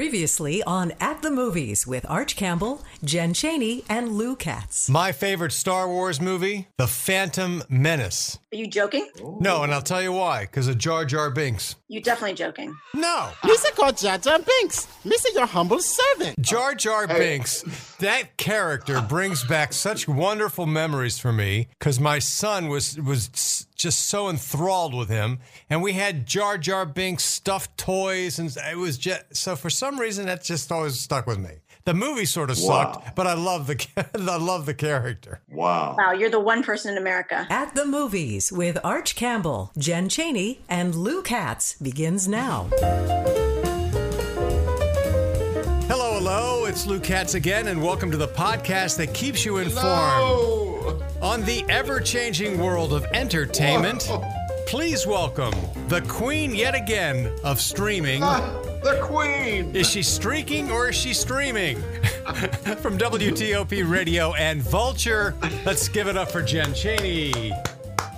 Previously on At the Movies with Arch Campbell, Jen Chaney, and Lou Katz. My favorite Star Wars movie, The Phantom Menace. Are you joking? No, and I'll tell you why. Because of Jar Jar Binks. You're definitely joking. No. Mr. called Jar Jar Binks. Mr. Your humble servant. Jar Jar Binks, that character brings back such wonderful memories for me because my son was was s- just so enthralled with him, and we had Jar Jar Binks stuffed toys, and it was just so for some reason that just always stuck with me. The movie sort of Wow. sucked, but I love the I love the character. Wow. Wow, you're the one person in America. At the Movies with Arch Campbell, Jen Chaney, and Lou Katz begins now. Hello, hello, it's Lou Katz again, and welcome to the podcast that keeps you informed Oh, on the ever changing world of entertainment. Please welcome the queen yet again of streaming. the Queen. Is she streaking or is she streaming? From WTOP Radio and Vulture, let's give it up for Jen Chaney.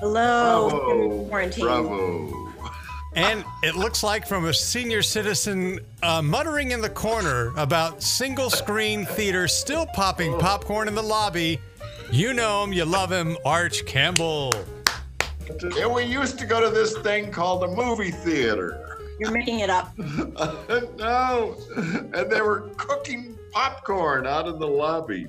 Hello. Bravo. Quarantine. Bravo. And it looks like from a senior citizen uh, muttering in the corner about single screen theaters still popping popcorn in the lobby. You know him, you love him, Arch Campbell. And we used to go to this thing called a movie theater. You're making it up. no. And they were cooking popcorn out in the lobby.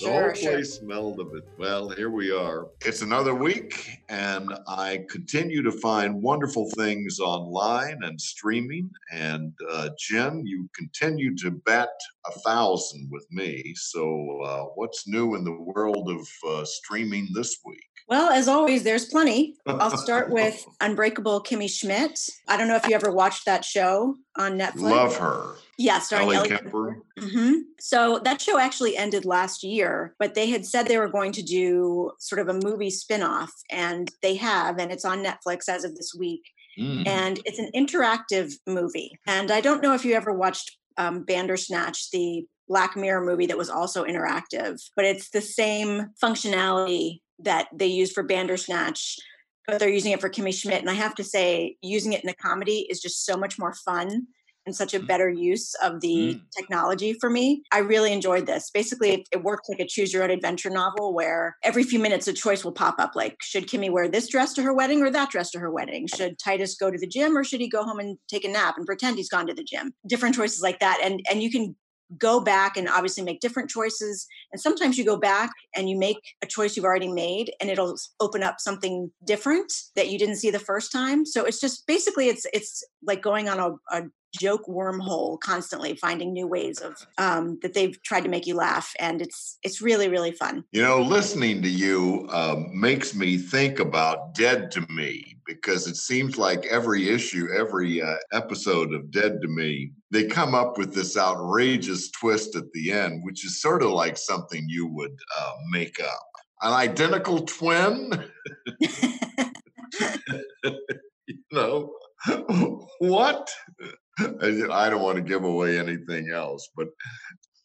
The whole Sure, place sure. smelled of it. Well, here we are. It's another week, and I continue to find wonderful things online and streaming. And uh, Jen, you continue to bet a thousand with me. So, uh, what's new in the world of uh, streaming this week? Well, as always, there's plenty. I'll start with Unbreakable Kimmy Schmidt. I don't know if you ever watched that show on Netflix. Love her. Yeah, starring Ellie Ellie Kemper. hmm So that show actually ended last year, but they had said they were going to do sort of a movie spin-off, and they have, and it's on Netflix as of this week. Mm. and it's an interactive movie. And I don't know if you ever watched um, Bandersnatch, the Black Mirror movie that was also interactive, but it's the same functionality that they use for Bandersnatch, but they're using it for Kimmy Schmidt. And I have to say, using it in a comedy is just so much more fun and such a Mm. better use of the Mm. technology for me. I really enjoyed this. Basically, it, it works like a choose your own adventure novel where every few minutes a choice will pop up like, should Kimmy wear this dress to her wedding or that dress to her wedding? Should Titus go to the gym or should he go home and take a nap and pretend he's gone to the gym? Different choices like that. And and you can go back and obviously make different choices and sometimes you go back and you make a choice you've already made and it'll open up something different that you didn't see the first time so it's just basically it's it's like going on a, a joke wormhole constantly finding new ways of um, that they've tried to make you laugh and it's it's really really fun You know, listening to you um, makes me think about Dead to Me because it seems like every issue, every uh, episode of Dead to Me, they come up with this outrageous twist at the end, which is sort of like something you would uh, make up. An identical twin, you know, what? I don't want to give away anything else, but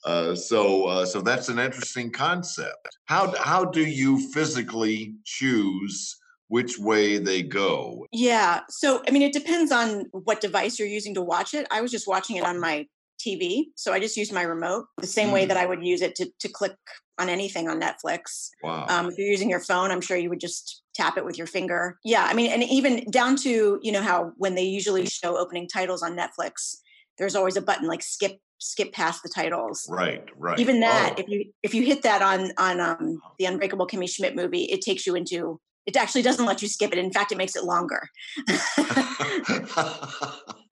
uh, so uh, so that's an interesting concept. How how do you physically choose which way they go? Yeah. So, I mean, it depends on what device you're using to watch it. I was just watching it on my TV. So I just used my remote the same way Mm. that I would use it to, to click on anything on Netflix. Wow. Um, if you're using your phone, I'm sure you would just tap it with your finger. Yeah. I mean, and even down to, you know, how when they usually show opening titles on Netflix, there's always a button like skip, skip past the titles. right, right. Even that, Oh. if you if you hit that on on um, the Unbreakable Kimmy Schmidt movie, it takes you into. It actually doesn't let you skip it. In fact, it makes it longer.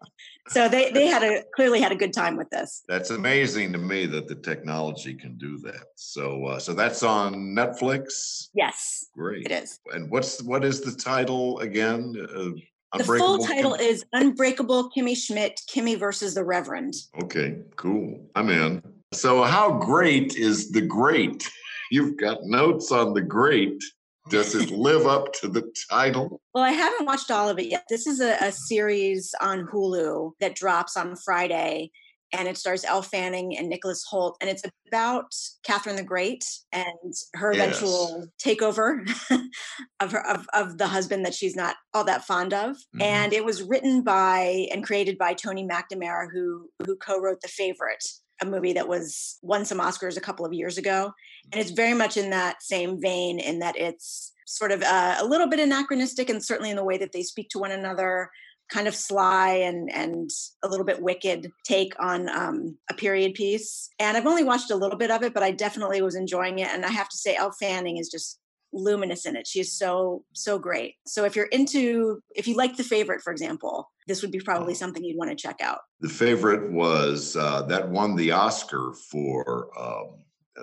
so they they had a clearly had a good time with this. that's amazing to me that the technology can do that. So uh, so that's on Netflix. Yes, Great. it is. And what's what is the title again? Uh, The full title Kim- is Unbreakable Kimmy Schmidt, Kimmy versus the Reverend. Okay, cool. I'm in. So, how great is the great? You've got notes on the great. Does it live up to the title? Well, I haven't watched all of it yet. This is a, a series on Hulu that drops on Friday. and it stars Elle Fanning and Nicholas Hoult, and it's about Catherine the Great and her eventual yes. takeover of her of, of the husband that she's not all that fond of. Mm-hmm. And it was written by and created by Tony McNamara, who who co-wrote The Favorite, a movie that was won some Oscars a couple of years ago, and it's very much in that same vein in that it's sort of uh, a little bit anachronistic and certainly in the way that they speak to one another kind of sly and and a little bit wicked take on um, a period piece. And I've only watched a little bit of it, but I definitely was enjoying it. And I have to say, Elle Fanning is just luminous in it. She is so so great. So if you're into, if you like The Favorite, for example, this would be probably oh. something you'd want to check out. The Favorite was uh, that won the Oscar for. Um,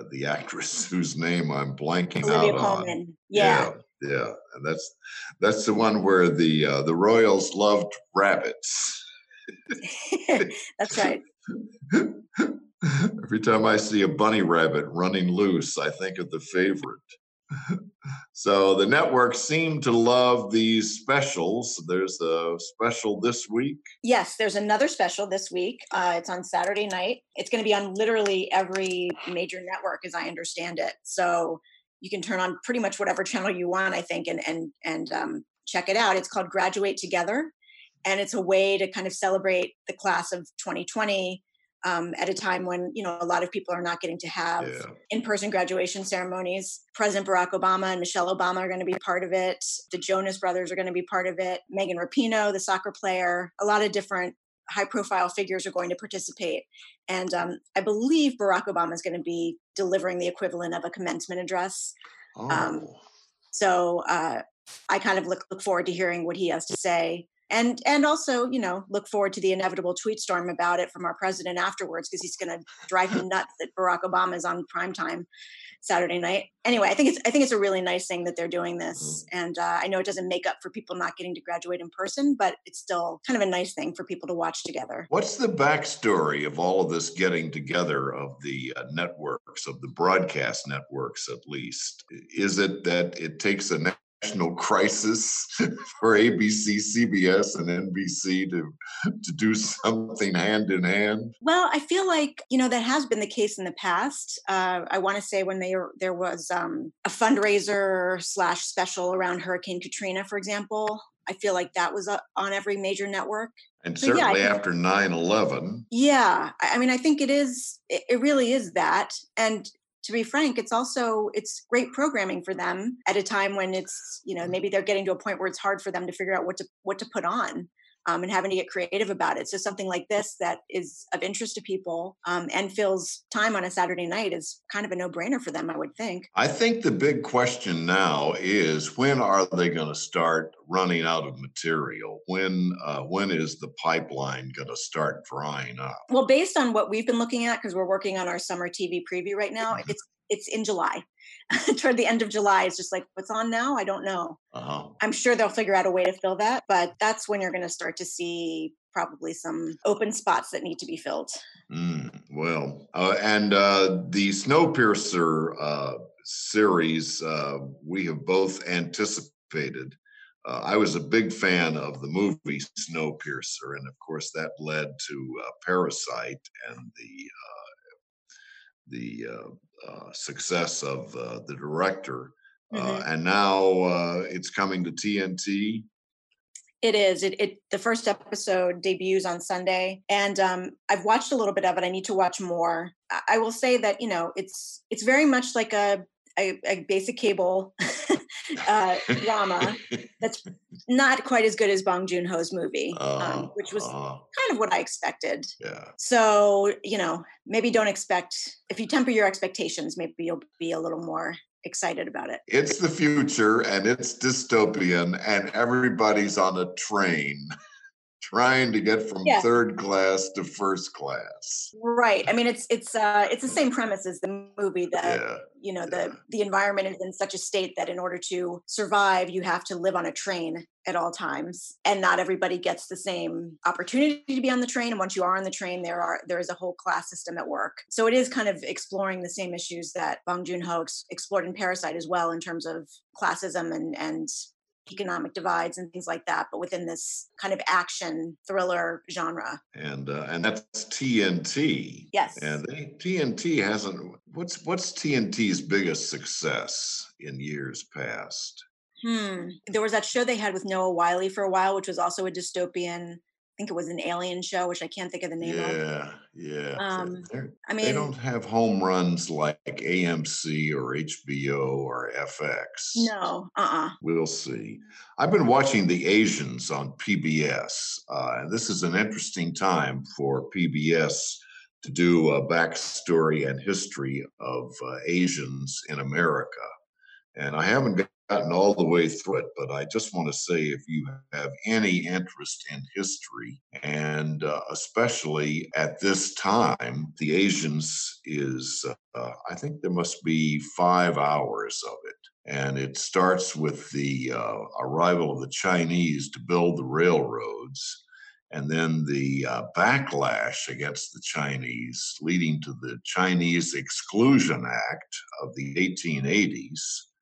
the actress whose name I'm blanking Olivia out Colman. on. Yeah. yeah yeah, and that's that's the one where the uh, the royals loved rabbits. that's right. Every time I see a bunny rabbit running loose, I think of the favorite. So the network seemed to love these specials. There's a special this week. Yes, there's another special this week. Uh, it's on Saturday night. It's going to be on literally every major network, as I understand it. So you can turn on pretty much whatever channel you want, I think, and and and um, check it out. It's called Graduate Together, and it's a way to kind of celebrate the class of 2020 um, at a time when you know a lot of people are not getting to have yeah. in-person graduation ceremonies. President Barack Obama and Michelle Obama are going to be part of it. The Jonas Brothers are going to be part of it. Megan Rapinoe, the soccer player, a lot of different high profile figures are going to participate. And um, I believe Barack Obama is going to be delivering the equivalent of a commencement address. Um, oh. Um, so uh, I kind of look, look forward to hearing what he has to say. And, and also, you know, look forward to the inevitable tweet storm about it from our president afterwards because he's going to drive him nuts that Barack Obama is on prime time Saturday night. Anyway, I think it's I think it's a really nice thing that they're doing this, mm-hmm. and uh, I know it doesn't make up for people not getting to graduate in person, but it's still kind of a nice thing for people to watch together. What's the backstory of all of this getting together of the uh, networks, of the broadcast networks, at least? Is it that it takes a crisis for ABC, CBS, and NBC to to do something hand in hand? Well, I feel like you know that has been the case in the past. Uh, I want to say when they, there was um, a fundraiser slash special around Hurricane Katrina, for example. I feel like that was uh, on every major network. And so, certainly yeah, after 9 11. Yeah. I mean, I think it is, it really is that. And to be frank it's also it's great programming for them at a time when it's you know mm. maybe they're getting to a point where it's hard for them to figure out what to what to put on um, and having to get creative about it. So something like this that is of interest to people um, and fills time on a saturday night is kind of a no-brainer for them i would think. I think the big question now is when are they going to start running out of material? When uh, when is the pipeline going to start drying up? Well based on what we've been looking at because we're working on our summer tv preview right now mm-hmm. it's it's in july toward the end of July. It's just like, what's on now? I don't know. Uh-huh. I'm sure they'll figure out a way to fill that, but that's when you're going to start to see probably some open spots that need to be filled. Mm, well, uh, and uh, the Snowpiercer uh, series, uh, we have both anticipated. Uh, I was a big fan of the movie Snowpiercer, and of course that led to uh, Parasite and the the uh, success of uh, the director. Uh, mm-hmm. and now it's coming to TNT. It is. It, it, the first episode debuts on Sunday, and um, I've watched a little bit of it. I need to watch more. I, I will say that you know it's it's very much like a a, a basic cable uh, drama that's not quite as good as Bong Joon Ho's movie, um, uh-huh, which was uh, kind of what I expected. Yeah. So you know, maybe don't expect if you temper your expectations, maybe you'll be a little more excited about it. It's the future and it's dystopian, and everybody's on a train trying to get from yeah. third class to first class. Right. I mean, it's it's uh it's the same premise as the movie that yeah. you know yeah. the the environment is in such a state that in order to survive, you have to live on a train at all times, and not everybody gets the same opportunity to be on the train. And once you are on the train, there are there is a whole class system at work. So it is kind of exploring the same issues that Bong Joon Ho ex- explored in Parasite as well, in terms of classism and and economic divides and things like that, but within this kind of action thriller genre. And uh, and that's TNT. Yes. And they, TNT hasn't. What's what's TNT's biggest success in years past? Hmm. There was that show they had with Noah Wyle for a while, which was also a dystopian think it was an alien show, which I can't think of the name yeah, of. Yeah, Um, I mean, they don't have home runs like AMC or HBO or FX. no, uh, uh We'll see. I've been watching The Asians on PBS, uh, and this is an interesting time for PBS to do a backstory and history of uh, Asians in America. And I haven't gotten all the way through it, but I just want to say if you have any interest in history, and uh, especially at this time, The Asians is, uh, I think there must be five hours of it. And it starts with the uh, arrival of the Chinese to build the railroads, and then the uh, backlash against the Chinese, leading to the Chinese Exclusion Act of the 1880s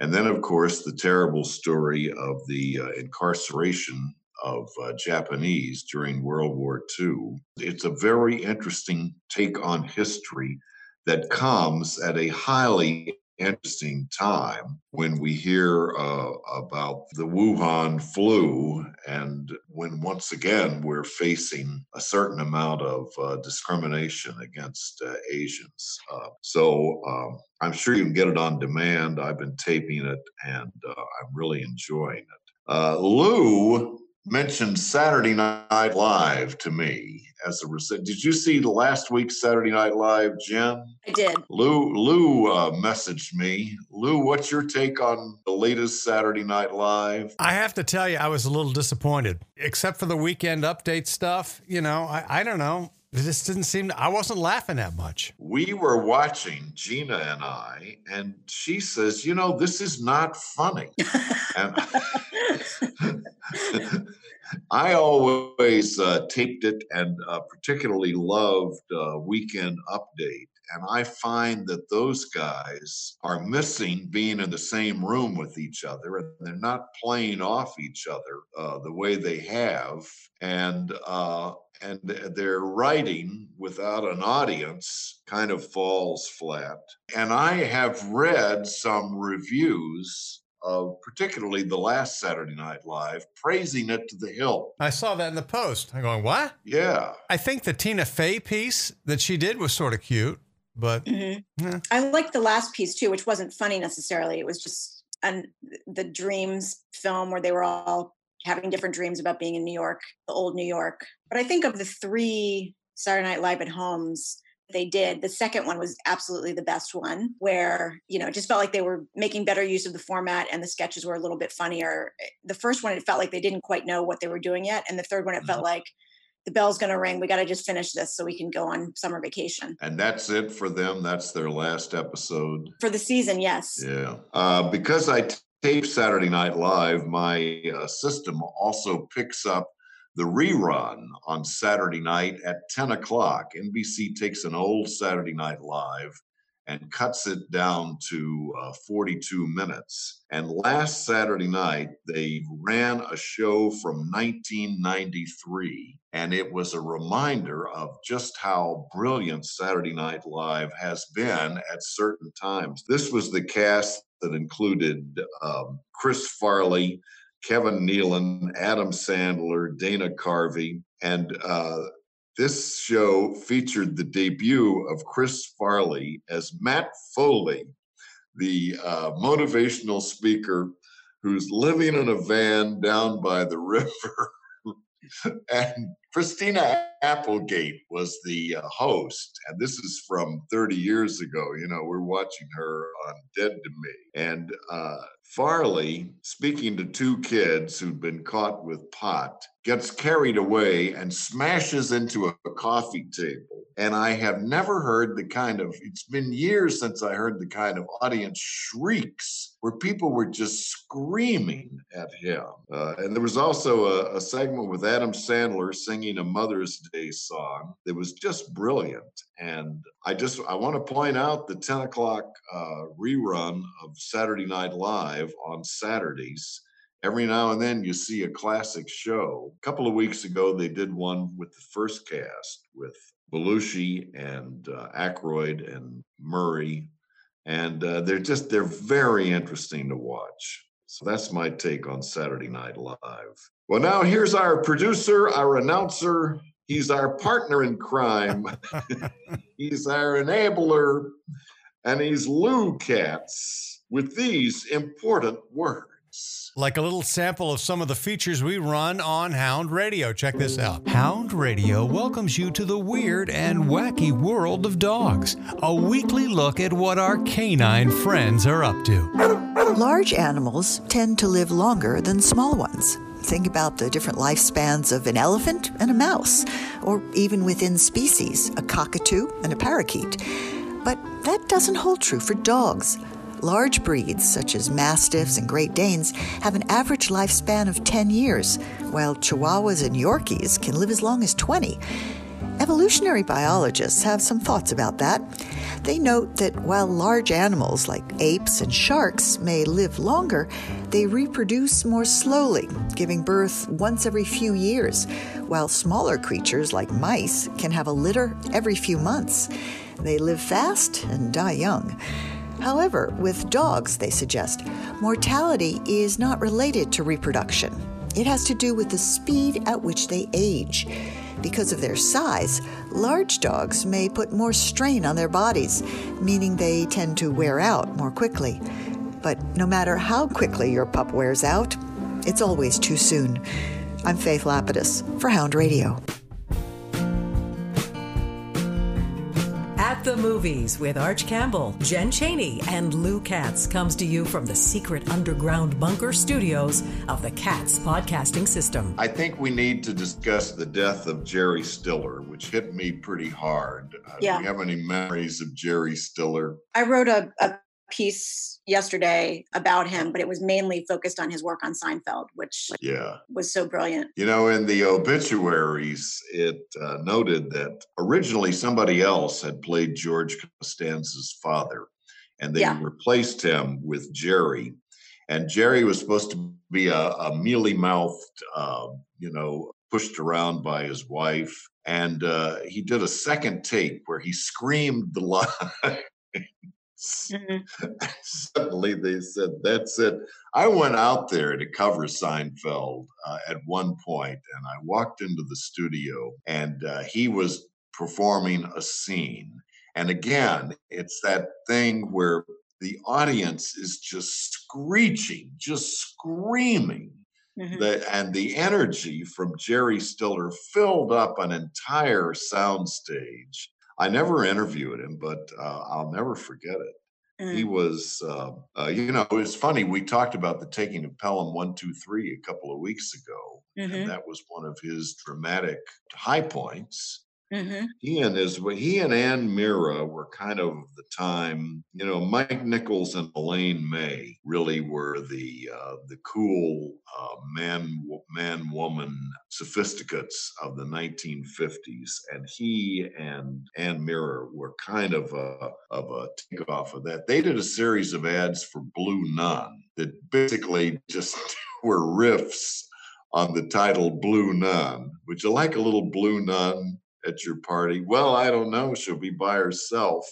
and then, of course, the terrible story of the uh, incarceration of uh, Japanese during World War II. It's a very interesting take on history that comes at a highly interesting time when we hear uh, about the Wuhan flu, and when once again we're facing a certain amount of uh, discrimination against uh, Asians. Uh, so um, I'm sure you can get it on demand. I've been taping it, and uh, I'm really enjoying it. Uh, Lou mentioned Saturday Night Live to me as a result. Did you see the last week's Saturday Night Live, Jen? I did. Lou Lou uh, messaged me. Lou, what's your take on the latest Saturday Night Live? I have to tell you, I was a little disappointed, except for the weekend update stuff. You know, I, I don't know. Just didn't seem. I wasn't laughing that much. We were watching Gina and I, and she says, "You know, this is not funny." and I always uh, taped it and uh, particularly loved uh, Weekend Update. And I find that those guys are missing being in the same room with each other and they're not playing off each other uh, the way they have. And, uh, and their writing without an audience kind of falls flat. And I have read some reviews of particularly the last Saturday Night Live, praising it to the hilt. I saw that in the post. I'm going, what? Yeah. I think the Tina Fey piece that she did was sort of cute, but Mhm. Yeah. I liked the last piece too, which wasn't funny necessarily. It was just an, the dreams film where they were all having different dreams about being in New York, the old New York. But I think of the three Saturday Night Live at homes they did, the second one was absolutely the best one, where, you know, it just felt like they were making better use of the format and the sketches were a little bit funnier. The first one, it felt like they didn't quite know what they were doing yet. And the third one, it felt like the bell's going to ring. We got to just finish this so we can go on summer vacation. And that's it for them. That's their last episode. For the season, yes. Yeah. Uh, because I tape Saturday Night Live, my uh, system also picks up the rerun on Saturday night at 10 o'clock. NBC takes an old Saturday Night Live and cuts it down to uh, 42 minutes. And last Saturday night, they ran a show from 1993, and it was a reminder of just how brilliant Saturday Night Live has been at certain times. This was the cast that included um, Chris Farley, Kevin Nealon, Adam Sandler, Dana Carvey, and uh, this show featured the debut of Chris Farley as Matt Foley, the uh, motivational speaker who's living in a van down by the river. and Christina Applegate was the uh, host. And this is from 30 years ago. You know, we're watching her on Dead to Me. And uh, Farley, speaking to two kids who'd been caught with pot, gets carried away and smashes into a, coffee table. And I have never heard the kind of, it's been years since I heard the kind of audience shrieks where people were just screaming at him. Uh, and there was also a, a segment with Adam Sandler singing a Mother's Day song that was just brilliant. And I just, I want to point out the 10 o'clock uh, rerun of Saturday Night Live on Saturdays every now and then you see a classic show. A couple of weeks ago, they did one with the first cast with Belushi and uh, Aykroyd and Murray, and uh, they're just they're very interesting to watch. So that's my take on Saturday Night Live. Well, now here's our producer, our announcer. He's our partner in crime. he's our enabler, and he's Lou Katz with these important words like a little sample of some of the features we run on Hound Radio. Check this out. Hound Radio welcomes you to the weird and wacky world of dogs, a weekly look at what our canine friends are up to. Large animals tend to live longer than small ones. Think about the different lifespans of an elephant and a mouse, or even within species, a cockatoo and a parakeet. But that doesn't hold true for dogs. Large breeds, such as Mastiffs and Great Danes, have an average lifespan of 10 years, while Chihuahuas and Yorkies can live as long as 20. Evolutionary biologists have some thoughts about that. They note that while large animals like apes and sharks may live longer, they reproduce more slowly, giving birth once every few years, while smaller creatures like mice can have a litter every few months. They live fast and die young. However, with dogs, they suggest, mortality is not related to reproduction. It has to do with the speed at which they age. Because of their size, large dogs may put more strain on their bodies, meaning they tend to wear out more quickly. But no matter how quickly your pup wears out, it's always too soon. I'm Faith Lapidus for Hound Radio. Movies with Arch Campbell, Jen Chaney, and Lou Katz comes to you from the secret underground bunker studios of the Katz podcasting system. I think we need to discuss the death of Jerry Stiller, which hit me pretty hard. Uh, Yeah. Do you have any memories of Jerry Stiller? I wrote a, a piece yesterday about him, but it was mainly focused on his work on Seinfeld, which Yeah. was so brilliant. You know, in the obituaries, it uh, noted that originally somebody else had played George Costanza's father, and they Yeah. replaced him with Jerry. And Jerry was supposed to be a, a mealy mouthed, uh, you know, pushed around by his wife. And uh, he did a second take where he screamed the line. Mhm. Suddenly they said, That's it. I went out there to cover Seinfeld uh, at one point, and I walked into the studio, and uh, he was performing a scene. And again, it's that thing where the audience is just screeching, just screaming. Mhm. The, and the energy from Jerry Stiller filled up an entire soundstage. I never interviewed him, but uh, I'll never forget it he Mm. was uh, uh, you know it's funny we talked about the taking of pelham 123 a couple of weeks ago Mhm. and that was one of his dramatic high points Mhm. he and his he and Anne Meara were kind of the time, you know, Mike Nichols and Elaine May really were the uh, the cool uh, man man woman sophisticates of the 1950s, and he and Anne Meara were kind of a of a takeoff of that. They did a series of ads for Blue Nun that basically just were riffs on the title Blue Nun. Would you like a little Blue Nun at your party? Well, I don't know. She'll be by herself.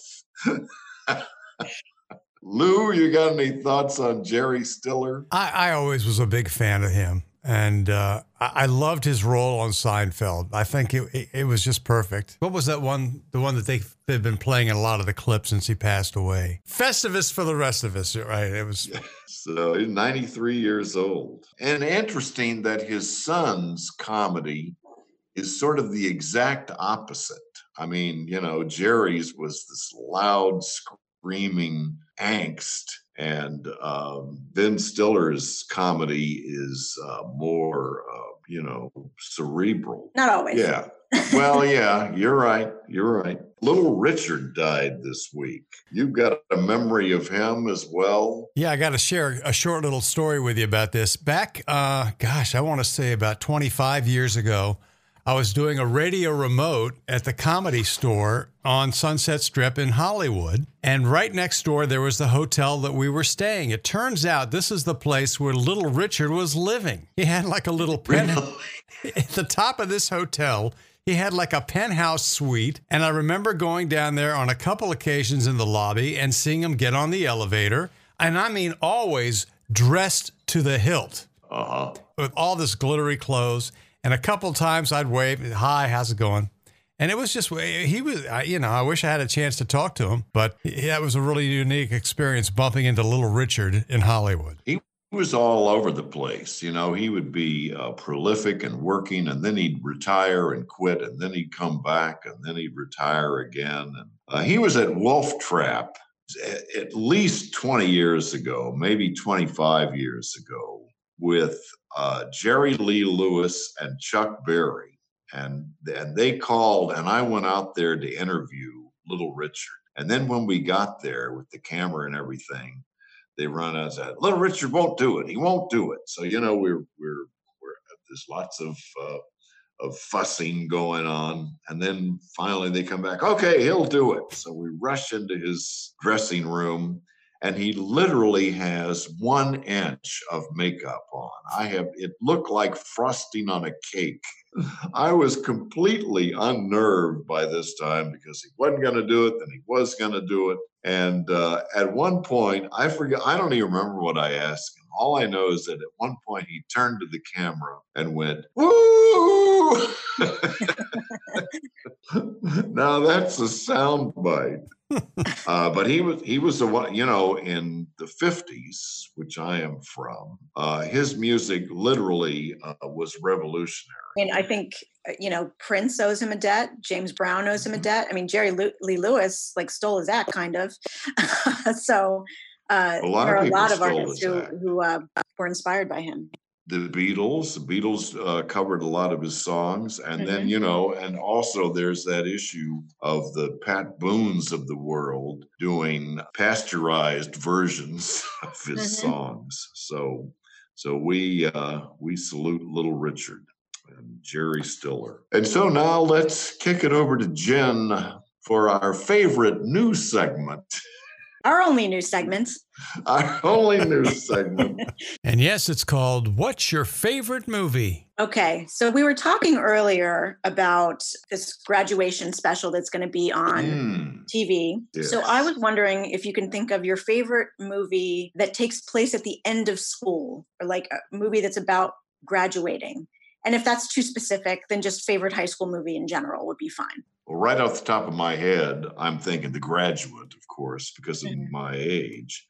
Lou, you got any thoughts on Jerry Stiller? I, I always was a big fan of him, and uh, I, I loved his role on Seinfeld. I think it, it, it was just perfect. What was that one? The one that they they've been playing in a lot of the clips since he passed away. Festivus for the rest of us, right? It was. So he's 93 years old. And interesting that his son's comedy is sort of the exact opposite. I mean, you know, Jerry's was this loud, screaming angst, and um, Ben Stiller's comedy is uh, more, uh, you know, cerebral. Not always. Yeah. Well, yeah, you're right. You're right. Little Richard died this week. You've got a memory of him as well. Yeah, I got to share a short little story with you about this. Back, uh, gosh, I want to say about 25 years ago, I was doing a radio remote at the comedy store on Sunset Strip in Hollywood. And right next door, there was the hotel that we were staying. It turns out this is the place where little Richard was living. He had like a little penthouse. at the top of this hotel, he had like a penthouse suite. And I remember going down there on a couple occasions in the lobby and seeing him get on the elevator. And I mean, always dressed to the hilt Uh-huh. with all this glittery clothes. And a couple times I'd wave, "Hi, how's it going?" And it was just he was, you know, I wish I had a chance to talk to him, but that was a really unique experience bumping into Little Richard in Hollywood. He was all over the place. You know, he would be uh, prolific and working, and then he'd retire and quit, and then he'd come back, and then he'd retire again. And uh, he was at Wolf Trap at least 20 years ago, maybe 25 years ago, with uh, Jerry Lee Lewis and Chuck Berry. And, and they called, and I went out there to interview Little Richard. And then when we got there with the camera and everything, they run us at Little Richard won't do it. He won't do it. So you know we're we're we're there's lots of uh, of fussing going on, and then finally they come back. Okay, he'll do it. So we rush into his dressing room, and he literally has one inch of makeup on. I have it looked like frosting on a cake. I was completely unnerved by this time because he wasn't going to do it, then he was going to do it. And uh, at one point, I forget, I don't even remember what I asked him. All I know is that at one point he turned to the camera and went, Woo! now that's a sound bite. Uh, but he was he was the one, you know, in the 50s, which I am from, uh, his music literally uh, was revolutionary. I mean, I think uh, you know Prince owes him a debt. James Brown owes Mm-hmm. him a debt. I mean, Jerry Lu- Lee Lewis like stole his act, kind of. so uh, A lot there of are a lot of artists who who uh, were inspired by him. The Beatles. The Beatles uh, covered a lot of his songs, and then Mhm. you know, and also there's that issue of the Pat Boones of the world doing pasteurized versions of his Mhm. songs. So, so we uh, we salute Little Richard and Jerry Stiller. And so now let's kick it over to Jen for our favorite news segment, Our only new segment. our only news segment. And yes, it's called What's Your Favorite Movie? Okay, so we were talking earlier about this graduation special that's going to be on Mm, TV. So I was wondering if you can think of your favorite movie that takes place at the end of school, or like a movie that's about graduating. And if that's too specific, then just favorite high school movie in general would be fine. Well, right off the top of my head, I'm thinking The Graduate, of course, because of Mhm. my age.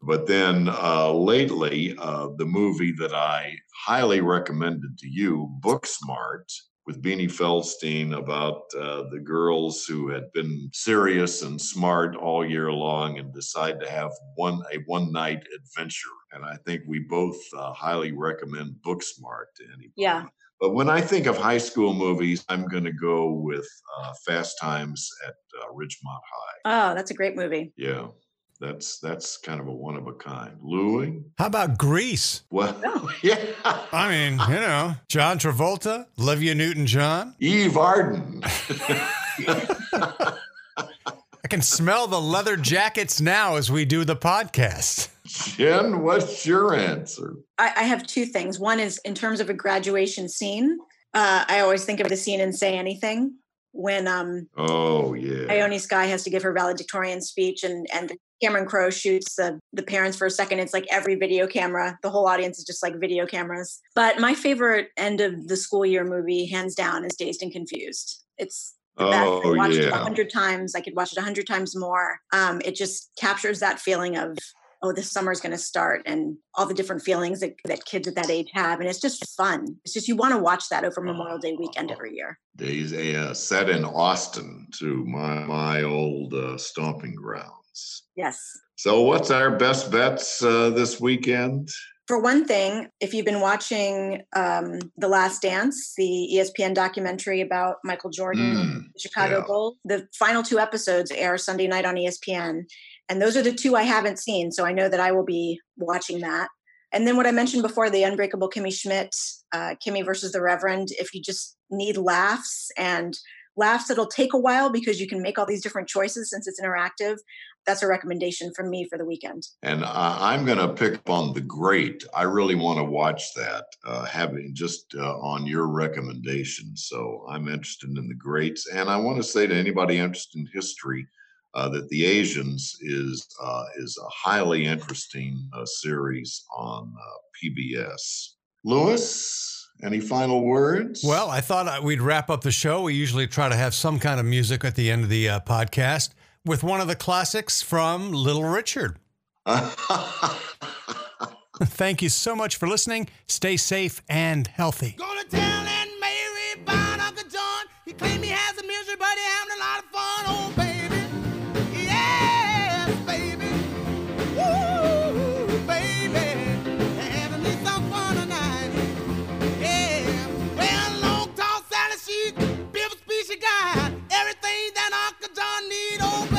But then uh, lately, uh, the movie that I highly recommended to you, Booksmart, with Beanie Feldstein about uh, the girls who had been serious and smart all year long and decide to have one a one night adventure. And I think we both uh, highly recommend Booksmart to anybody. Yeah. But when I think of high school movies, I'm going to go with uh, Fast Times at uh, Ridgemont High. Oh, that's a great movie. Yeah, that's that's kind of a one of a kind. Louis? How about Grease? Well, yeah. I mean, you know, John Travolta, Olivia Newton John. Eve Arden. I can smell the leather jackets now as we do the podcast. Jen, what's your answer? I, I have two things. One is in terms of a graduation scene. Uh, I always think of the scene in Say Anything when um, Oh, yeah. Ione Skye has to give her valedictorian speech and and Cameron Crowe shoots the the parents for a second. It's like every video camera. The whole audience is just like video cameras. But my favorite end of the school year movie, hands down, is Dazed and Confused. It's the best. I Oh, watched it a hundred times. I could watch it a hundred times more. Um, it just captures that feeling of oh, this summer's going to start, and all the different feelings that, that kids at that age have, and it's just fun. It's just you want to watch that over Memorial Day weekend every year. Days uh, set in Austin, to my, my old uh, stomping grounds. Yes. So, what's our best bets uh, this weekend? For one thing, if you've been watching um, The Last Dance, the ESPN documentary about Michael Jordan, Mm, the Chicago yeah. Bulls, the final two episodes air Sunday night on ESPN. And those are the two I haven't seen. So I know that I will be watching that. And then what I mentioned before, the Unbreakable Kimmy Schmidt, uh, Kimmy versus the Reverend. If you just need laughs and laughs that'll take a while because you can make all these different choices since it's interactive. That's a recommendation from me for the weekend. And I'm going to pick up on The Great. I really want to watch that, uh, having just uh, on your recommendation. So I'm interested in The Greats. And I want to say to anybody interested in history, uh, that the Asians is uh, is a highly interesting uh, series on uh, PBS. Lewis, any final words? Well, I thought we'd wrap up the show. We usually try to have some kind of music at the end of the uh, podcast with one of the classics from Little Richard. Thank you so much for listening. Stay safe and healthy. Uncle John need.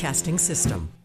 Podcasting System.